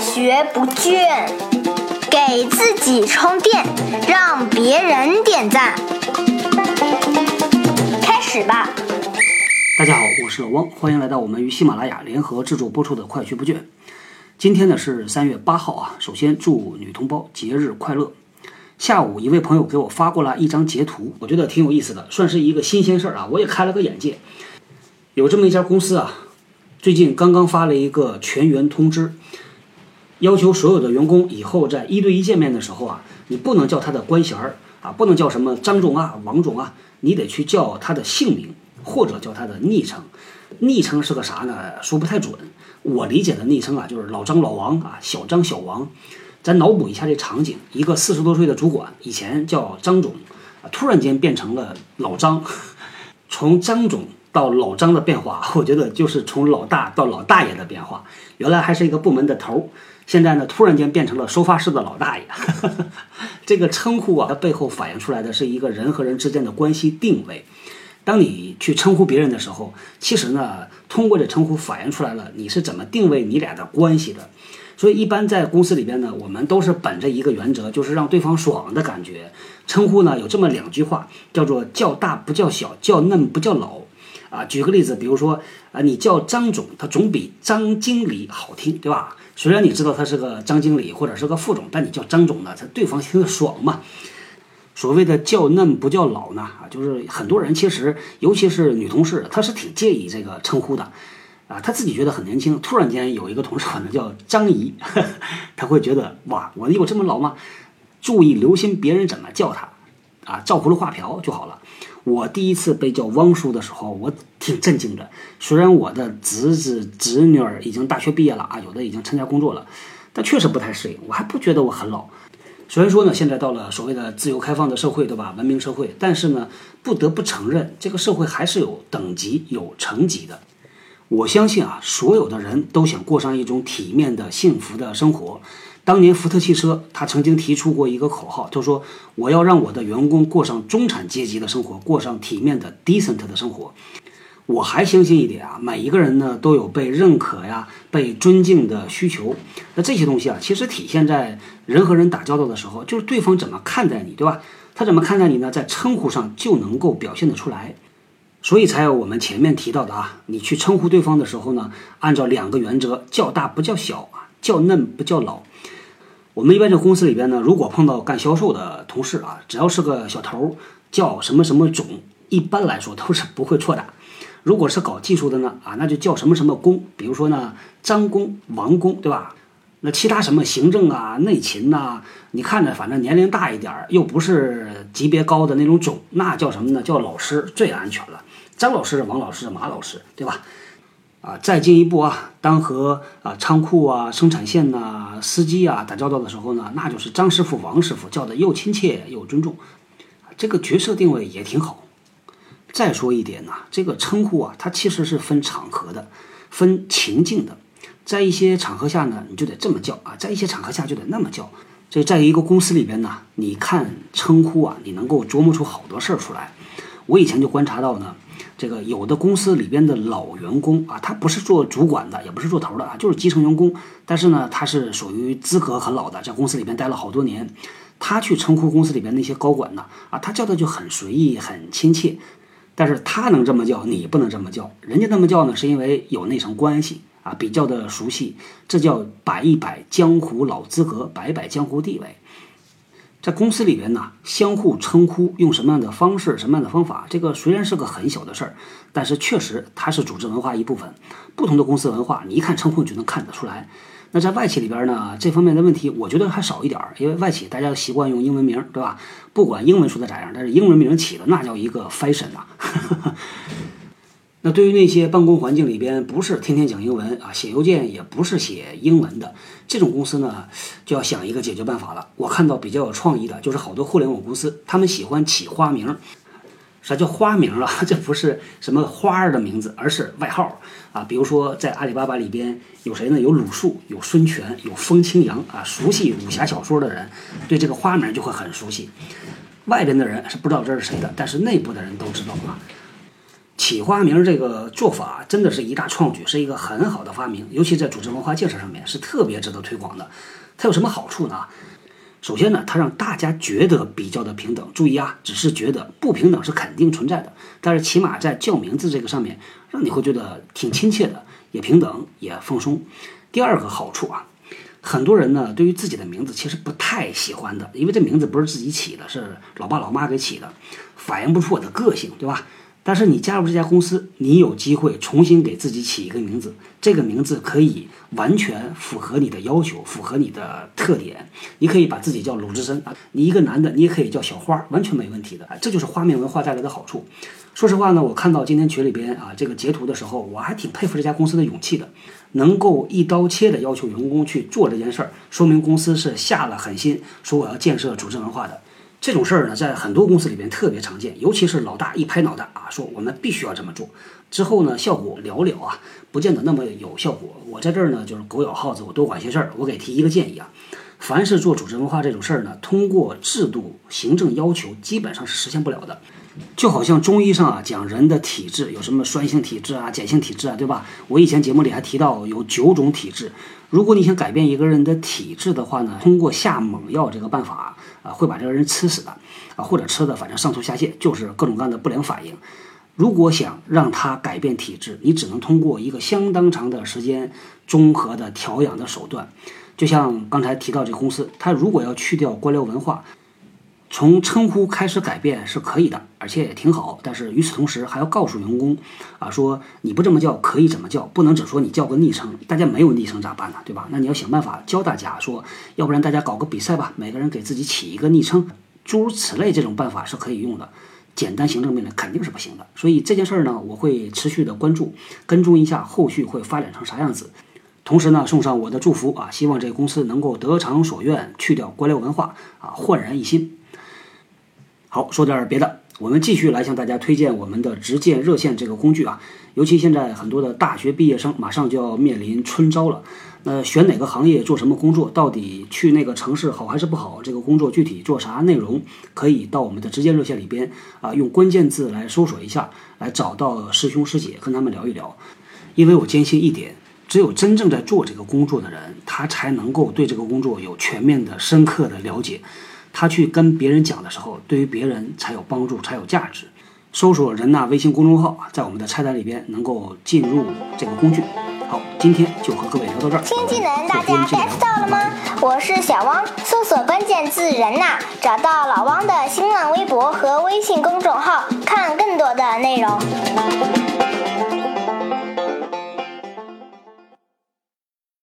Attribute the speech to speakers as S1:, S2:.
S1: 学不倦，给自己充电，让别人点赞。开始吧！
S2: 大家好，我是老汪，欢迎来到我们与喜马拉雅联合制作播出的《快学不倦》。今天呢是三月八号啊，首先祝女同胞节日快乐。下午一位朋友给我发过来一张截图，我觉得挺有意思的，算是一个新鲜事儿啊，我也开了个眼界。有这么一家公司啊，最近刚刚发了一个全员通知，要求所有的员工以后在一对一见面的时候啊，你不能叫他的官衔儿啊，不能叫什么张总啊、王总啊，你得去叫他的姓名。或者叫他的昵称，昵称是个啥呢？说不太准。我理解的昵称啊，就是老张、老王啊，小张、小王。咱脑补一下这场景：一个四十多岁的主管，以前叫张总，啊，突然间变成了老张。从张总到老张的变化，我觉得就是从老大到老大爷的变化。原来还是一个部门的头儿，现在呢，突然间变成了收发室的老大爷。这个称呼啊，它背后反映出来的是一个人和人之间的关系定位。当你去称呼别人的时候，其实呢，通过这称呼反映出来了你是怎么定位你俩的关系的。所以，一般在公司里边呢，我们都是本着一个原则，就是让对方爽的感觉。称呼呢有这么两句话，叫做叫大不叫小，叫嫩不叫老。啊，举个例子，比如说啊，你叫张总，他总比张经理好听，对吧？虽然你知道他是个张经理或者是个副总，但你叫张总呢，他对方听着爽嘛。所谓的叫嫩不叫老呢，啊，就是很多人其实，尤其是女同事，她是挺介意这个称呼的，啊，她自己觉得很年轻，突然间有一个同事可能叫张姨，她会觉得哇，我有这么老吗？注意留心别人怎么叫她，啊，照葫芦画瓢就好了。我第一次被叫汪叔的时候，我挺震惊的。虽然我的侄子侄女儿已经大学毕业了啊，有的已经参加工作了，但确实不太适应，我还不觉得我很老。虽然说呢，现在到了所谓的自由开放的社会，对吧？文明社会，但是呢，不得不承认，这个社会还是有等级、有层级的。我相信啊，所有的人都想过上一种体面的、幸福的生活。当年福特汽车，他曾经提出过一个口号，就说：“我要让我的员工过上中产阶级的生活，过上体面的、decent 的生活。”我还相信一点啊，每一个人呢都有被认可呀、被尊敬的需求。那这些东西啊，其实体现在人和人打交道的时候，就是对方怎么看待你，对吧？他怎么看待你呢？在称呼上就能够表现得出来。所以才有我们前面提到的啊，你去称呼对方的时候呢，按照两个原则：叫大不叫小啊，叫嫩不叫老。我们一般在公司里边呢，如果碰到干销售的同事啊，只要是个小头，叫什么什么总，一般来说都是不会错的。如果是搞技术的呢，啊，那就叫什么什么工，比如说呢，张工、王工，对吧？那其他什么行政啊、内勤呐，你看着反正年龄大一点儿，又不是级别高的那种总，那叫什么呢？叫老师最安全了。张老师、王老师、马老师，对吧？啊，再进一步啊，当和啊仓库啊、生产线呐、司机啊打交道的时候呢，那就是张师傅、王师傅，叫的又亲切又尊重，这个角色定位也挺好。再说一点呢，这个称呼啊，它其实是分场合的，分情境的。在一些场合下呢，你就得这么叫啊；在一些场合下就得那么叫。这在一个公司里边呢，你看称呼啊，你能够琢磨出好多事儿出来。我以前就观察到呢，这个有的公司里边的老员工啊，他不是做主管的，也不是做头的啊，就是基层员工。但是呢，他是属于资格很老的，在公司里边待了好多年。他去称呼公司里边那些高管呢，啊，他叫的就很随意、很亲切。但是他能这么叫，你不能这么叫。人家那么叫呢，是因为有那层关系啊，比较的熟悉。这叫摆一摆江湖老资格，摆摆江湖地位。在公司里边呢，相互称呼，用什么样的方式，什么样的方法，这个虽然是个很小的事儿，但是确实它是组织文化一部分。不同的公司文化，你一看称呼就能看得出来。那在外企里边呢，这方面的问题我觉得还少一点儿，因为外企大家习惯用英文名，对吧？不管英文说的咋样，但是英文名起的那叫一个 fashion 呐。那对于那些办公环境里边不是天天讲英文啊，写邮件也不是写英文的这种公司呢，就要想一个解决办法了。我看到比较有创意的就是好多互联网公司，他们喜欢起花名。啥叫花名啊？这不是什么花儿的名字，而是外号啊。比如说，在阿里巴巴里边有谁呢？有鲁肃，有孙权，有风清扬啊。熟悉武侠小说的人，对这个花名就会很熟悉。外边的人是不知道这是谁的，但是内部的人都知道啊。起花名这个做法真的是一大创举，是一个很好的发明，尤其在组织文化建设上面是特别值得推广的。它有什么好处呢？首先呢，它让大家觉得比较的平等。注意啊，只是觉得不平等是肯定存在的，但是起码在叫名字这个上面，让你会觉得挺亲切的，也平等，也放松。第二个好处啊，很多人呢对于自己的名字其实不太喜欢的，因为这名字不是自己起的，是老爸老妈给起的，反映不出我的个性，对吧？但是你加入这家公司，你有机会重新给自己起一个名字，这个名字可以完全符合你的要求，符合你的特点。你可以把自己叫鲁智深啊，你一个男的，你也可以叫小花，完全没问题的。这就是花面文化带来的好处。说实话呢，我看到今天群里边啊这个截图的时候，我还挺佩服这家公司的勇气的，能够一刀切的要求员工去做这件事儿，说明公司是下了狠心，说我要建设组织文化的。这种事儿呢，在很多公司里边特别常见，尤其是老大一拍脑袋啊，说我们必须要这么做，之后呢，效果寥寥啊，不见得那么有效果。我在这儿呢，就是狗咬耗子，我多管闲事儿。我给提一个建议啊，凡是做组织文化这种事儿呢，通过制度、行政要求，基本上是实现不了的。就好像中医上啊讲人的体质有什么酸性体质啊、碱性体质啊，对吧？我以前节目里还提到有九种体质。如果你想改变一个人的体质的话呢，通过下猛药这个办法啊，会把这个人吃死的啊，或者吃的反正上吐下泻，就是各种各样的不良反应。如果想让他改变体质，你只能通过一个相当长的时间综合的调养的手段。就像刚才提到这个公司，他如果要去掉官僚文化。从称呼开始改变是可以的，而且也挺好。但是与此同时，还要告诉员工，啊，说你不这么叫可以怎么叫，不能只说你叫个昵称，大家没有昵称咋办呢？对吧？那你要想办法教大家说，要不然大家搞个比赛吧，每个人给自己起一个昵称，诸如此类，这种办法是可以用的。简单行政命令肯定是不行的。所以这件事儿呢，我会持续的关注，跟踪一下后续会发展成啥样子。同时呢，送上我的祝福啊，希望这个公司能够得偿所愿，去掉官僚文化啊，焕然一新。好，说点别的，我们继续来向大家推荐我们的直荐热线这个工具啊。尤其现在很多的大学毕业生马上就要面临春招了，那选哪个行业做什么工作，到底去那个城市好还是不好？这个工作具体做啥内容，可以到我们的直接热线里边啊，用关键字来搜索一下，来找到师兄师姐，跟他们聊一聊。因为我坚信一点，只有真正在做这个工作的人，他才能够对这个工作有全面的、深刻的了解。他去跟别人讲的时候，对于别人才有帮助，才有价值。搜索人呐微信公众号，在我们的菜单里边能够进入这个工具。好，今天就和各位聊到这儿。
S1: 新技能大家 get 到了吗？我是小汪，搜索关键字人呐，找到老汪的新浪微博和微信公众号，看更多的内容。